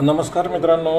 नमस्कार मित्रांनो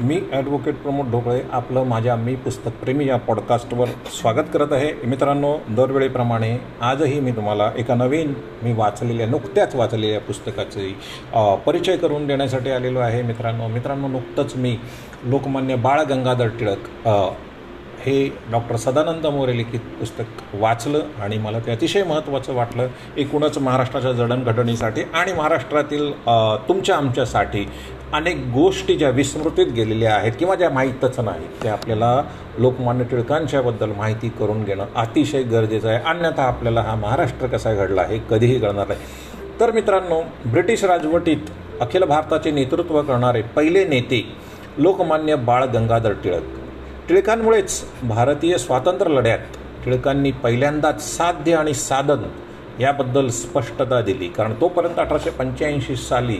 मी ॲडव्होकेट प्रमोद ढोकळे आपलं माझ्या मी पुस्तकप्रेमी या पॉडकास्टवर स्वागत करत आहे. मित्रांनो दरवेळेप्रमाणे आजही मी तुम्हाला एका नवीन मी वाचलेल्या नुकत्याच वाचलेल्या पुस्तकाचे परिचय करून देण्यासाठी आलेलो आहे मित्रांनो. मित्रांनो नुकतंच मी लोकमान्य बाळ गंगाधर टिळक हे डॉक्टर सदानंद मोरे लिखित पुस्तक वाचलं आणि मला ते अतिशय महत्त्वाचं वाटलं. एकूणच महाराष्ट्राच्या जडणघडणीसाठी आणि महाराष्ट्रातील तुमच्या आमच्यासाठी अनेक गोष्टी ज्या विस्मृतीत गेलेल्या आहेत किंवा ज्या माहीतच नाहीत त्या आपल्याला लोकमान्य टिळकांच्याबद्दल माहिती करून घेणं अतिशय गरजेचं आहे. अन्यथा आपल्याला हा महाराष्ट्र कसा घडला हे कधीही घडणार नाही. तर मित्रांनो ब्रिटिश राजवटीत अखिल भारताचे नेतृत्व करणारे पहिले नेते लोकमान्य बाळ गंगाधर टिळक. टिळकांमुळेच भारतीय स्वातंत्र्य लढ्यात टिळकांनी पहिल्यांदाच साध्य आणि साधन याबद्दल स्पष्टता दिली. कारण तोपर्यंत अठराशे पंच्याऐंशी साली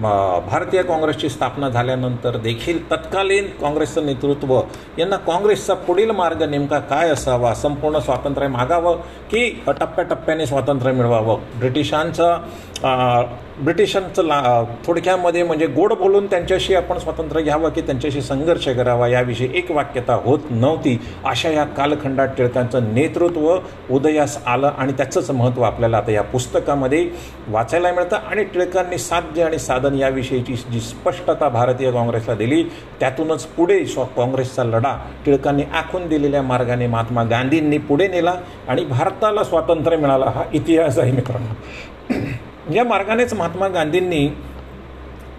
भारतीय काँग्रेसची स्थापना झाल्यानंतर देखील तत्कालीन काँग्रेसचं नेतृत्व यांना काँग्रेसचा पुढील मार्ग नेमका काय असावा संपूर्ण स्वातंत्र्य मागावं की टप्प्याटप्प्याने स्वातंत्र्य मिळवावं? ब्रिटिशांचं ब्रिटिशांचं ला थोडक्यामध्ये म्हणजे गोड बोलून त्यांच्याशी आपण स्वातंत्र्य घ्यावं की त्यांच्याशी संघर्ष करावा याविषयी एक वाक्यता होत नव्हती. अशा या कालखंडात टिळकांचं नेतृत्व उदयास आलं आणि त्याचंच महत्त्व आपल्याला आता या पुस्तकामध्ये वाचायला मिळतं आणि टिळकांनी साध्य आणि साधन याविषयीची जी स्पष्टता भारतीय काँग्रेसला दिली त्यातूनच पुढे स्व काँग्रेसचा लढा टिळकांनी आखून दिलेल्या मार्गाने महात्मा गांधींनी पुढे नेला आणि भारताला स्वातंत्र्य मिळाला हा इतिहास आहे मित्रांनो. या मार्गानेच महात्मा गांधींनी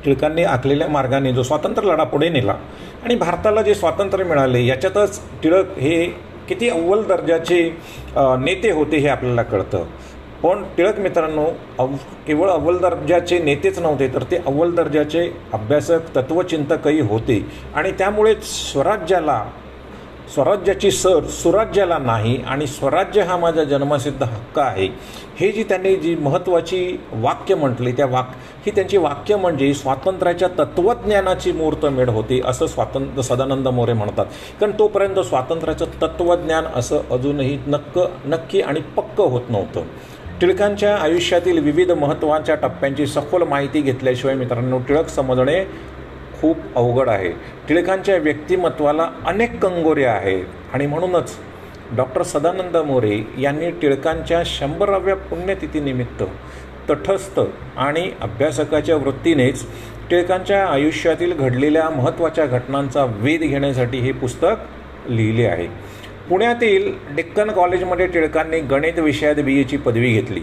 टिळकांनी आखलेल्या मार्गाने जो स्वातंत्र्य लढा पुढे नेला आणि भारताला जे स्वातंत्र्य मिळाले याच्यातच टिळक हे किती अव्वल दर्जाचे नेते होते हे आपल्याला कळतं. पण टिळक मित्रांनो अव केवळ अव्वल दर्जाचे नेतेच नव्हते तर ते अव्वल दर्जाचे अभ्यासक तत्वचिंतकही होते. आणि त्यामुळेच स्वराज्याला स्वराज्याची सर सुराज्याला नाही आणि स्वराज्य हा माझा जन्मसिद्ध हक्क आहे. हे जी त्यांनी जी महत्त्वाची वाक्य म्हटली त्या वाक ही त्यांची वाक्य म्हणजे स्वातंत्र्याच्या तत्त्वज्ञानाची मूर्तमेढ होती असं स्वातंत्र्य सदानंद मोरे म्हणतात. कारण तोपर्यंत स्वातंत्र्याचं तत्त्वज्ञान असं अजूनही नक्क नक्की आणि पक्क होत नव्हतं. टिळकांच्या आयुष्यातील विविध महत्त्वाच्या टप्प्यांची सखोल माहिती घेतल्याशिवाय मित्रांनो टिळक समजणे खूप अवघड आहे. टिळकांच्या व्यक्तिमत्वाला अनेक कंगोरे आहेत आणि म्हणूनच डॉक्टर सदानंद मोरे यांनी टिळकांच्या शंभराव्या पुण्यतिथीनिमित्त तटस्थ आणि अभ्यासकाच्या वृत्तीनेच टिळकांच्या आयुष्यातील घडलेल्या महत्त्वाच्या घटनांचा वेध घेण्यासाठी हे पुस्तक लिहिले आहे. पुण्यातील डिक्कन कॉलेजमध्ये टिळकांनी गणित विषयात बी एची पदवी घेतली.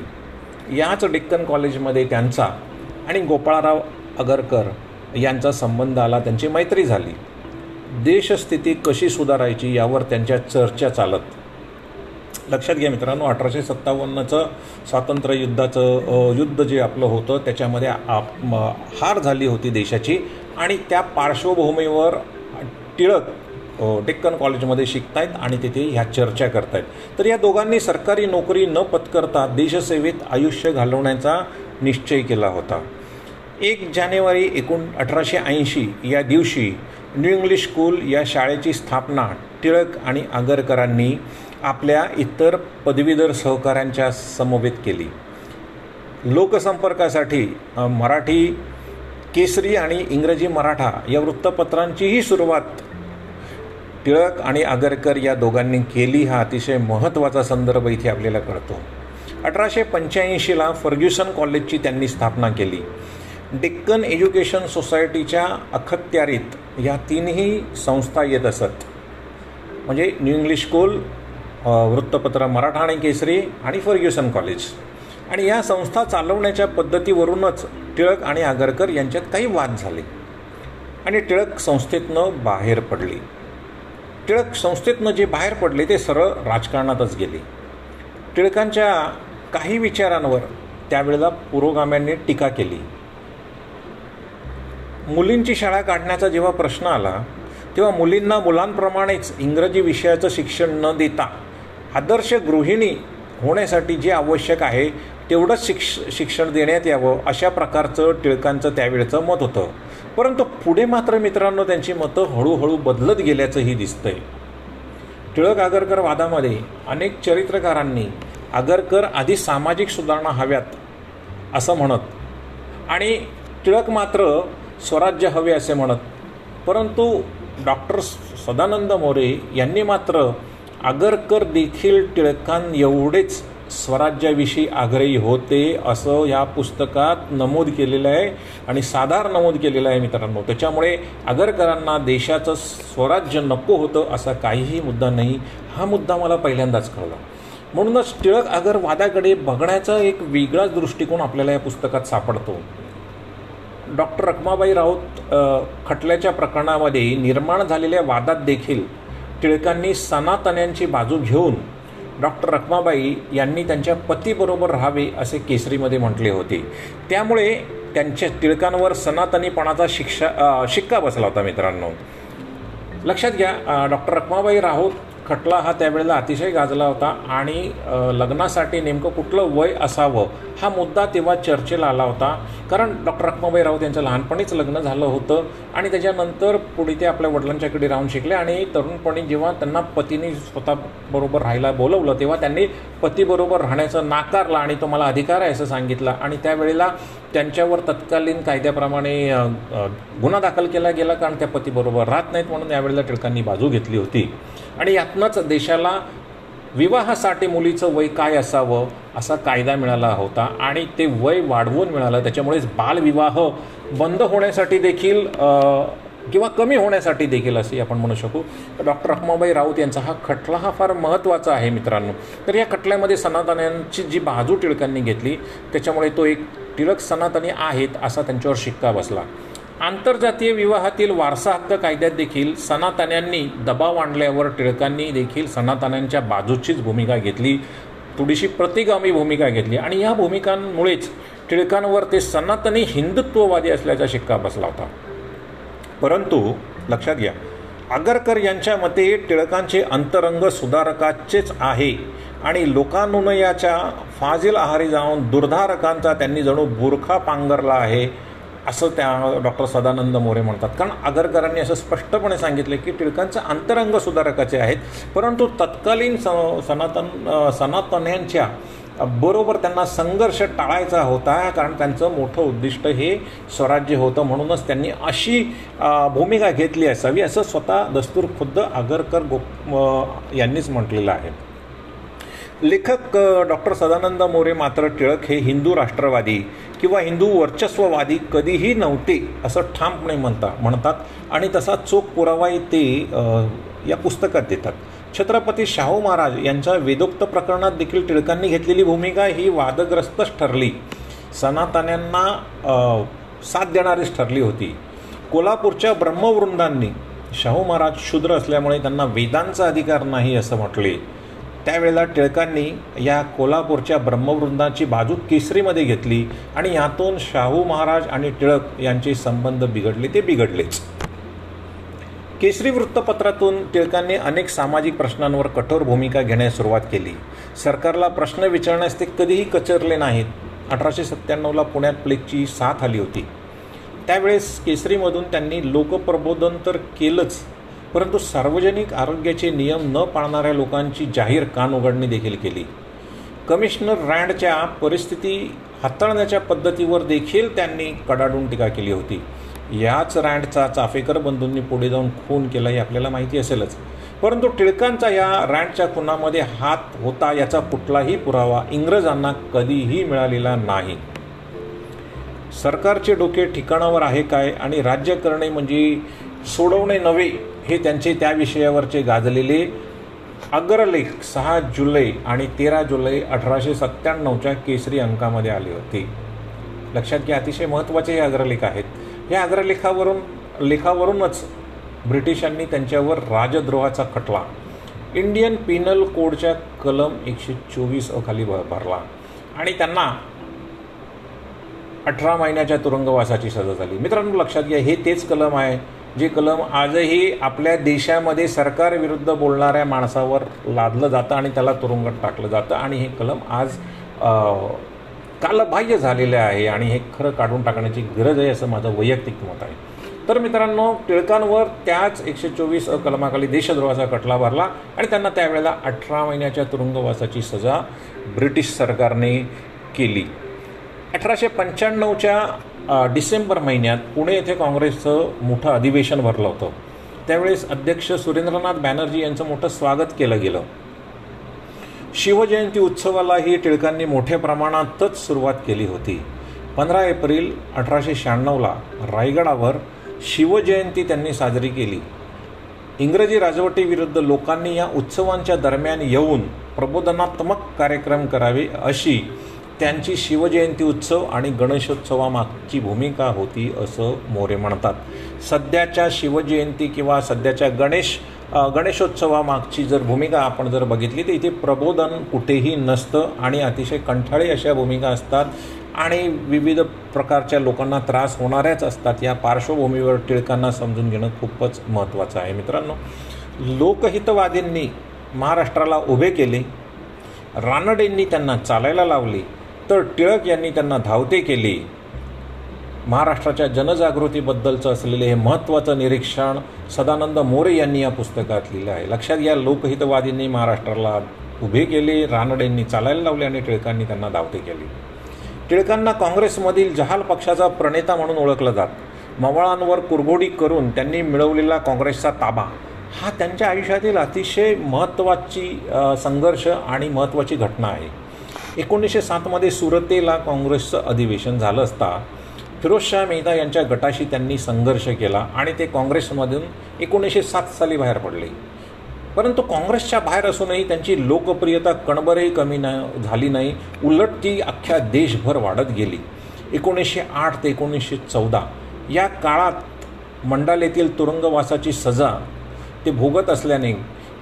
याच डिक्कन कॉलेजमध्ये त्यांचा आणि गोपाळराव अगरकर यांचा संबंध आला त्यांची मैत्री झाली. देशस्थिती कशी सुधारायची यावर त्यांच्या चर्चा चालत. लक्षात घ्या मित्रांनो अठराशे सत्तावन्नचं स्वातंत्र्य युद्धाचं युद्ध जे आपलं होतं त्याच्यामध्ये आप हार झाली होती देशाची आणि त्या पार्श्वभूमीवर टिळक डेक्कन कॉलेजमध्ये शिकतायत आणि तिथे ह्या चर्चा करतायत. तर या दोघांनी सरकारी नोकरी न पत्करता देशसेवेत आयुष्य घालवण्याचा निश्चय केला होता. एक जानेवारी एकूण अठराशे ऐंशी या दिवशी न्यू इंग्लिश स्कूल या शाळेची स्थापना टिळक आणि आगरकरांनी आपल्या इतर पदवीधर सहकाऱ्यांच्या समवेत केली. लोकसंपर्कासाठी मराठी केसरी आणि इंग्रजी मराठा या वृत्तपत्रांचीही सुरुवात टिळक आणि आगरकर या दोघांनी केली हा अतिशय महत्त्वाचा संदर्भ इथे आपल्याला कळतो. अठराशे पंच्याऐंशीला फर्ग्युसन कॉलेजची त्यांनी स्थापना केली. डेक्कन एज्युकेशन सोसायटीच्या अखत्यारीत या तीनही संस्था येत असत. म्हणजे न्यू इंग्लिश स्कूल वृत्तपत्र मराठा आणि केसरी आणि फर्ग्युसन कॉलेज. आणि या संस्था चालवण्याच्या पद्धतीवरूनच टिळक आणि आगरकर यांच्यात काही वाद झाले. आणि टिळक संस्थेतनं बाहेर पडली. टिळक संस्थेतनं जे बाहेर पडले ते सरळ राजकारणातच गेले. टिळकांच्या काही विचारांवर त्यावेळेला पुरोगाम्यांनी टीका केली. मुलींची शाळा काढण्याचा जेव्हा प्रश्न आला तेव्हा मुलींना मुलांप्रमाणेच इंग्रजी विषयाचं शिक्षण न देता आदर्श गृहिणी होण्यासाठी जे आवश्यक आहे तेवढंच शिक्ष शिक्षण देण्यात यावं अशा प्रकारचं टिळकांचं त्यावेळचं मत होतं. परंतु पुढे मात्र मित्रांनो त्यांची मतं हळूहळू बदलत गेल्याचंही दिसतंय. टिळक आगरकर वादामध्ये अनेक चरित्रकारांनी आगरकर आधी सामाजिक सुधारणा हव्यात असं म्हणत आणि टिळक मात्र स्वराज्य हवे असे म्हणत परंतु डॉक्टर सदानंद मोरे यांनी मात्र आगरकर देखील टिळकां एवढेच स्वराज्याविषयी आग्रही होते असं या पुस्तकात नमूद केलेलं आहे आणि साधार नमूद केलेलं आहे मित्रांनो. त्याच्यामुळे आगरकरांना देशाचं स्वराज्य नको होतं असा काहीही मुद्दा नाही. हा मुद्दा मला पहिल्यांदाच कळला. म्हणूनच टिळक आगर वादाकडे बघण्याचा एक वेगळाच दृष्टिकोन आपल्याला या पुस्तकात सापडतो. डॉक्टर रखमाबाई राऊत खटल्याच्या प्रकरणामध्ये निर्माण झालेल्या वादात देखील टिळकांनी सनातन्यांची बाजू घेऊन डॉक्टर रखमाबाई यांनी त्यांच्या पतीबरोबर राहावे असे केसरीमध्ये म्हटले होते. त्यामुळे त्यांच्या टिळकांवर सनातनीपणाचा शिक्षा शिक्का बसला होता मित्रांनो. लक्षात घ्या डॉक्टर रखमाबाई राहूत खटला हा त्यावेळेला अतिशय गाजला होता आणि लग्नासाठी नेमकं कुठलं वय असावं हा मुद्दा तेव्हा चर्चेला आला होता. कारण डॉक्टर रखमाबाई राऊत यांचं लहानपणीच लग्न झालं होतं आणि त्याच्यानंतर पुढे ते आपल्या वडिलांच्याकडे राहून शिकले आणि तरुणपणी जेव्हा त्यांना पतीने स्वतःबरोबर राहायला बोलवलं तेव्हा त्यांनी पतीबरोबर राहण्याचं नाकारलं आणि तो मला अधिकार आहे असं सांगितलं. आणि त्यावेळेला त्यांच्यावर तत्कालीन कायद्याप्रमाणे गुन्हा दाखल केला गेला कारण त्या पतीबरोबर राहत नाहीत म्हणून यावेळेला टिळकांनी बाजू घेतली होती. आणि यातनंच देशाला विवाहासाठी मुलीचं वय काय असावं असा कायदा मिळाला होता आणि ते वय वाढवून मिळालं. त्याच्यामुळेच बालविवाह बंद होण्यासाठी देखील किंवा कमी होण्यासाठी देखील असे आपण म्हणू शकू. डॉक्टर रखमाबाई राऊत यांचा हा खटला हा फार महत्त्वाचा आहे मित्रांनो. तर या खटल्यामध्ये सनातन्यांची जी बाजू टिळकांनी घेतली त्याच्यामुळे तो एक टिळक सनातनी आहेत असा त्यांच्यावर शिक्का बसला. आंतरजातीय विवाहातील वारसा हक्क कायद्यात देखील सनातन्यांनी दबाव आणल्यावर टिळकांनी देखील सनातन्यांच्या बाजूचीच भूमिका घेतली थोडीशी प्रतिगामी भूमिका घेतली आणि या भूमिकांमुळेच टिळकांवर ते सनातनी हिंदुत्ववादी असल्याचा शिक्का बसला होता. परंतु लक्षात घ्या आगरकर यांच्या मते टिळकांचे अंतरंग सुधारकाचेच आहे आणि लोकानुनयाच्या फाजील आहारी जाऊन दुर्धारकांचा त्यांनी जणू बुरखा पांगरला आहे असं त्या डॉक्टर सदानंद मोरे म्हणतात. कारण आगरकरांनी असं स्पष्टपणे सांगितलं की टिळकांचे अंतरंग सुधारकाचे आहेत परंतु तत्कालीन स सनातन सनातन्यांच्या बरोबर त्यांना संघर्ष टाळायचा होता कारण त्यांचं मोठं उद्दिष्ट हे स्वराज्य होतं. म्हणूनच त्यांनी अशी भूमिका घेतली असावी असं स्वतः दस्तूर खुद्द आगरकर गो यांनीच म्हटलेलं आहे. लेखक डॉक्टर सदानंद मोरे मात्र टिळक हे हिंदू राष्ट्रवादी किंवा हिंदू वर्चस्ववादी कधीही नव्हते असं ठामपणे म्हणता म्हणतात. आणि तसा चोख पुरावाही ते या पुस्तकात देतात. छत्रपती शाहू महाराज यांच्या वेदोक्त प्रकरणात देखील टिळकांनी घेतलेली भूमिका ही वादग्रस्तच ठरली. सनातन्यांना साथ देणारीच ठरली होती. कोल्हापूरच्या ब्रह्मवृंदांनी शाहू महाराज शूद्र असल्यामुळे त्यांना वेदांचा अधिकार नाही असं म्हटले. त्यावेळेला टिळकांनी या कोल्हापूरच्या ब्रह्मवृंदाची बाजू केसरीमध्ये घेतली आणि यातून शाहू महाराज आणि टिळक यांचे संबंध बिघडले ते बिघडलेच. केसरी वृत्तपत्रातून टिळकांनी अनेक सामाजिक प्रश्नांवर कठोर भूमिका घेण्यास सुरुवात केली. सरकारला प्रश्न विचारण्यास ते कधीही कचरले नाहीत. अठराशे सत्त्याण्णवला पुण्यात प्लेगची साथ आली होती. त्यावेळेस केसरीमधून त्यांनी लोकप्रबोधन तर केलंच परंतु सार्वजनिक आरोग्याचे नियम न पाळणाऱ्या लोकांची जाहीर कान उघडणी देखील केली. कमिशनर रँडच्या परिस्थिती हाताळण्याच्या पद्धतीवर देखील त्यांनी कडाडून टीका केली होती. याच रँडचा चाफेकर बंधूंनी पुढे जाऊन खून केला हे आपल्याला माहिती असेलच. परंतु टिळकांचा या रँडच्या खुनामध्ये हात होता याचा कुठलाही पुरावा इंग्रजांना कधीही मिळालेला नाही. सरकारचे डोके ठिकाणावर आहे काय आणि राज्य करणे म्हणजे सोडवणे नव्हे हे त्यांचे त्या विषयावरचे गाजलेले अग्रलेख सहा जुलै आणि तेरा जुलै अठराशे सत्त्याण्णवच्या केसरी अंकामध्ये आले होते. लक्षात घ्या अतिशय महत्त्वाचे हे अग्रलेख आहेत. या अग्रलेखावरून लेखावरूनच ब्रिटिशांनी त्यांच्यावर राजद्रोहाचा खटला. इंडियन पिनल कोडच्या कलम एकशे चोवीस खाली भरला. आणि त्यांना अठरा महिन्याच्या तुरुंगवासाची सजा झाली. मित्रांनो लक्षात घ्या हे तेच कलम आहे जे कलम आजही आपल्या देशामध्ये सरकारविरुद्ध बोलणाऱ्या माणसावर लादलं जातं आणि त्याला तुरुंगात टाकलं जातं. आणि हे कलम आज कालबाह्य झालेलं आहे आणि हे खरं काढून टाकण्याची गरज आहे असं माझं वैयक्तिक मत आहे. तर मित्रांनो टिळकांवर त्याच एकशे चोवीस कलमाखाली देशद्रोहाचा खटला भरला आणि त्यांना त्यावेळेला अठरा महिन्याच्या तुरुंगवासाची सजा ब्रिटिश सरकारने केली. अठराशे पंच्याण्णवच्या डिसेंबर महिन्यात पुणे येथे काँग्रेसचं मोठं अधिवेशन भरलं होतं. त्यावेळेस अध्यक्ष सुरेंद्रनाथ बॅनर्जी यांचं मोठं स्वागत केलं गेलं. शिवजयंती उत्सवालाही टिळकांनी मोठ्या प्रमाणातच सुरुवात केली होती. पंधरा एप्रिल अठराशे शहाण्णवला रायगडावर शिवजयंती त्यांनी साजरी केली. इंग्रजी राजवटीविरुद्ध लोकांनी या उत्सवांच्या दरम्यान येऊन प्रबोधनात्मक कार्यक्रम करावे अशी त्यांची शिवजयंती उत्सव आणि गणेशोत्सवामागची भूमिका होती असं मोरे म्हणतात. सध्याच्या शिवजयंती किंवा सध्याच्या गणेश गणेशोत्सवामागची जर भूमिका आपण जर बघितली तर इथे प्रबोधन कुठेही नसतं आणि अतिशय कंठाळी अशा भूमिका असतात आणि विविध प्रकारच्या लोकांना त्रास होणाऱ्याच असतात. या पार्श्वभूमीवर टिळकांना समजून घेणं खूपच महत्त्वाचं आहे. मित्रांनो लोकहितवादींनी महाराष्ट्राला उभे केले रानडेंनी त्यांना चालायला लावले तर टिळक यांनी त्यांना धावते केले. महाराष्ट्राच्या जनजागृतीबद्दलचं असलेले हे महत्त्वाचं निरीक्षण सदानंद मोरे यांनी या पुस्तकात लिहिलं आहे. लक्षात घ्या लोकहितवादींनी महाराष्ट्राला उभे केले रानडेंनी चालायला लावले आणि टिळकांनी त्यांना धावते केले. टिळकांना काँग्रेसमधील जहाल पक्षाचा प्रणेता म्हणून ओळखलं जात. मवाळांवर कुरघोडी करून त्यांनी मिळवलेला काँग्रेसचा ताबा. हा त्यांच्या आयुष्यातील अतिशय महत्त्वाची संघर्ष आणि महत्त्वाची घटना आहे. एकोणीसशे सातमध्ये सुरतेला काँग्रेसचं अधिवेशन झालं असता फिरोजशाह मेहता यांच्या गटाशी त्यांनी संघर्ष केला आणि ते काँग्रेसमधून एकोणीसशे सात साली बाहेर पडले. परंतु काँग्रेसच्या बाहेर असूनही त्यांची लोकप्रियता कणबरही कमी न झाली नाही उलट ती अख्ख्या देशभर वाढत गेली. एकोणीसशे आठ ते एकोणीसशे चौदा या काळात मंडालेतील तुरुंगवासाची सजा ते भोगत असल्याने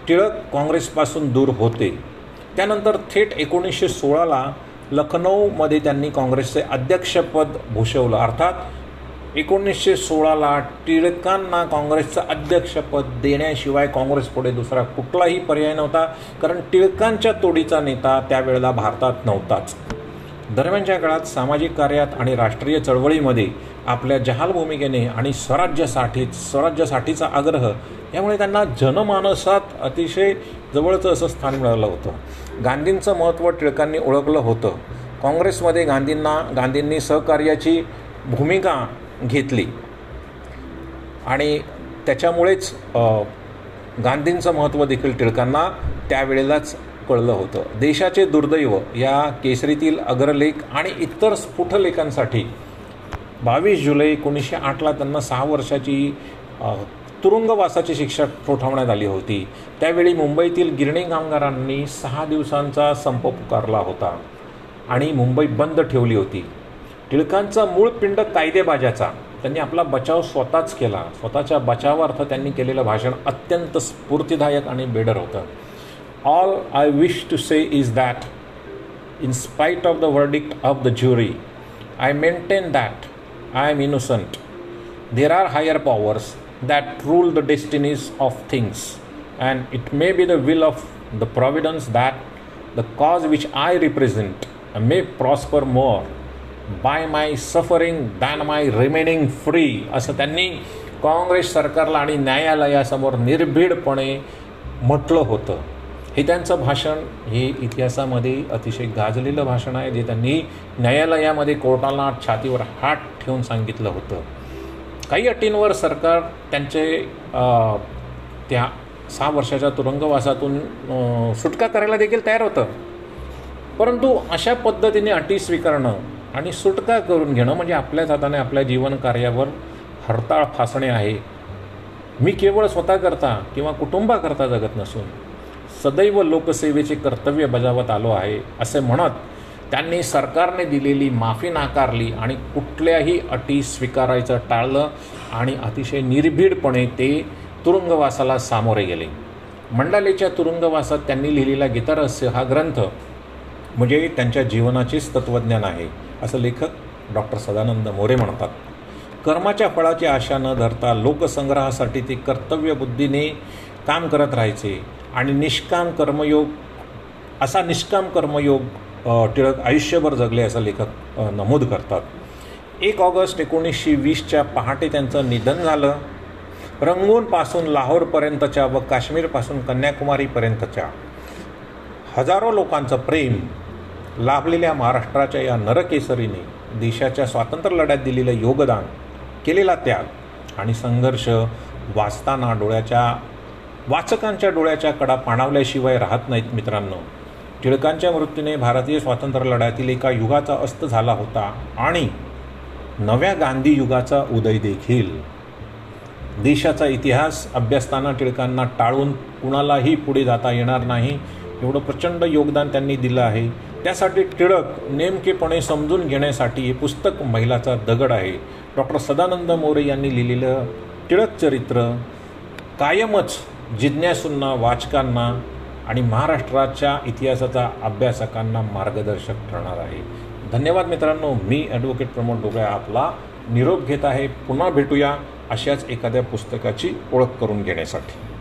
टिळक काँग्रेसपासून दूर होते. त्यानंतर थेट एकोणीसशे सोळाला लखनौमध्ये त्यांनी काँग्रेसचे अध्यक्षपद भूषवलं. अर्थात एकोणीसशे सोळाला टिळकांना काँग्रेसचं अध्यक्षपद देण्याशिवाय काँग्रेस पुढे दुसरा कुठलाही पर्याय नव्हता कारण टिळकांच्या तोडीचा नेता त्यावेळेला भारतात नव्हताच. दरम्यानच्या काळात सामाजिक कार्यात आणि राष्ट्रीय चळवळीमध्ये आपल्या जहाल भूमिकेने आणि स्वराज्यासाठी स्वराज्यासाठीचा आग्रह यामुळे त्यांना जनमानसात अतिशय जवळचं असं स्थान मिळालं होतं. गांधींचं महत्त्व टिळकांनी ओळखलं होतं. काँग्रेसमध्ये गांधींना गांधींनी सहकार्याची भूमिका घेतली. आणि त्याच्यामुळेच गांधींचं महत्त्व देखील टिळकांना त्यावेळेलाच कळलं होतं. देशाचे दुर्दैव या केसरीतील अग्रलेख आणि इतर स्फुटलेखांसाठी बावीस जुलै एकोणीसशे आठला त्यांना सहा वर्षाची तुरुंगवासाची शिक्षा ठोठावण्यात आली होती. त्यावेळी मुंबईतील गिरणी कामगारांनी सहा दिवसांचा संप पुकारला होता आणि मुंबई बंद ठेवली होती. टिळकांचा मूळ पिंड कायदेबाजाचा त्यांनी आपला बचाव स्वतःच केला. स्वतःच्या बचावार्थ त्यांनी केलेलं भाषण अत्यंत स्फूर्तिदायक आणि बेडर होतं. All I wish to say is that in spite of the verdict of the jury I maintain that I am innocent there are higher powers that rule the destinies of things and it may be the will of the providence that the cause which I represent may prosper more by my suffering than my remaining free असं त्यांनी काँग्रेस सरकारला आणि न्यायालयासमोर निर्भीडपणे म्हटलं होतं. हे त्यांचं भाषण हे इतिहासामध्ये अतिशय गाजलेलं भाषण आहे जे त्यांनी न्यायालयामध्ये कोर्टाला छातीवर हात ठेवून सांगितलं होतं. काही अटींवर सरकार त्यांचे त्या सहा वर्षाच्या तुरुंगवासातून सुटका करायला देखील तयार होतं. परंतु अशा पद्धतीने अटी स्वीकारणं आणि सुटका करून घेणं म्हणजे आपल्याच हाताने आपल्या जीवन कार्यावर हरताळ फासणे आहे. मी केवळ स्वतः करता किंवा कुटुंबाकरता जगत नसून सदैव लोकसेवेचे कर्तव्य बजावत आलो आहे असे म्हणत त्यांनी सरकारने दिलेली माफी नाकारली आणि कुठल्याही अटी स्वीकारायचं टाळलं आणि अतिशय निर्भीडपणे ते तुरुंगवासाला सामोरे गेले. मंडालेच्या तुरुंगवासात त्यांनी लिहिलेला गीतारहस्य हा ग्रंथ म्हणजे त्यांच्या जीवनाचेच तत्त्वज्ञान आहे असं लेखक डॉक्टर सदानंद मोरे म्हणतात. कर्माच्या फळाची आशा न धरता लोकसंग्रहासाठी ते कर्तव्यबुद्धीने काम करत राहायचे आणि निष्काम कर्मयोग असा निष्काम कर्मयोग टिळक आयुष्यभर जगले असं लेखक नमूद करतात. एक ऑगस्ट एकोणीसशे वीसच्या पहाटे त्यांचं निधन झालं. रंगूनपासून लाहोरपर्यंतच्या व काश्मीरपासून कन्याकुमारीपर्यंतच्या हजारो लोकांचं प्रेम लाभलेल्या महाराष्ट्राच्या या नरकेसरीने देशाच्या स्वातंत्र्य लढ्यात दिलेलं योगदान केलेला त्याग आणि संघर्ष वाचताना डोळ्याच्या वाचकांच्या डोळ्याच्या कडा पाणावल्याशिवाय राहत नाहीत मित्रांनो. टिळकांच्या मृत्यूने भारतीय स्वातंत्र्य लढ्यातील एका युगाचा अस्त झाला होता आणि नव्या गांधी युगाचा उदय देखील. देशाचा इतिहास अभ्यासताना टिळकांना टाळून कुणालाही पुढे जाता येणार नाही एवढं प्रचंड योगदान त्यांनी दिलं आहे. त्यासाठी टिळक नेमकेपणे समजून घेण्यासाठी हे पुस्तक महिलाचा दगड आहे. डॉक्टर सदानंद मोरे यांनी लिहिलेलं टिळक चरित्र कायमच जिज्ञासूंना वाचकांना आणि महाराष्ट्राच्या इतिहासाचा अभ्यासकांना मार्गदर्शक ठरणार आहे. धन्यवाद मित्रांनो. मी ॲडव्होकेट प्रमोद डोगळे आपला निरोप घेत आहे. पुन्हा भेटूया अशाच एखाद्या पुस्तकाची ओळख करून घेण्यासाठी.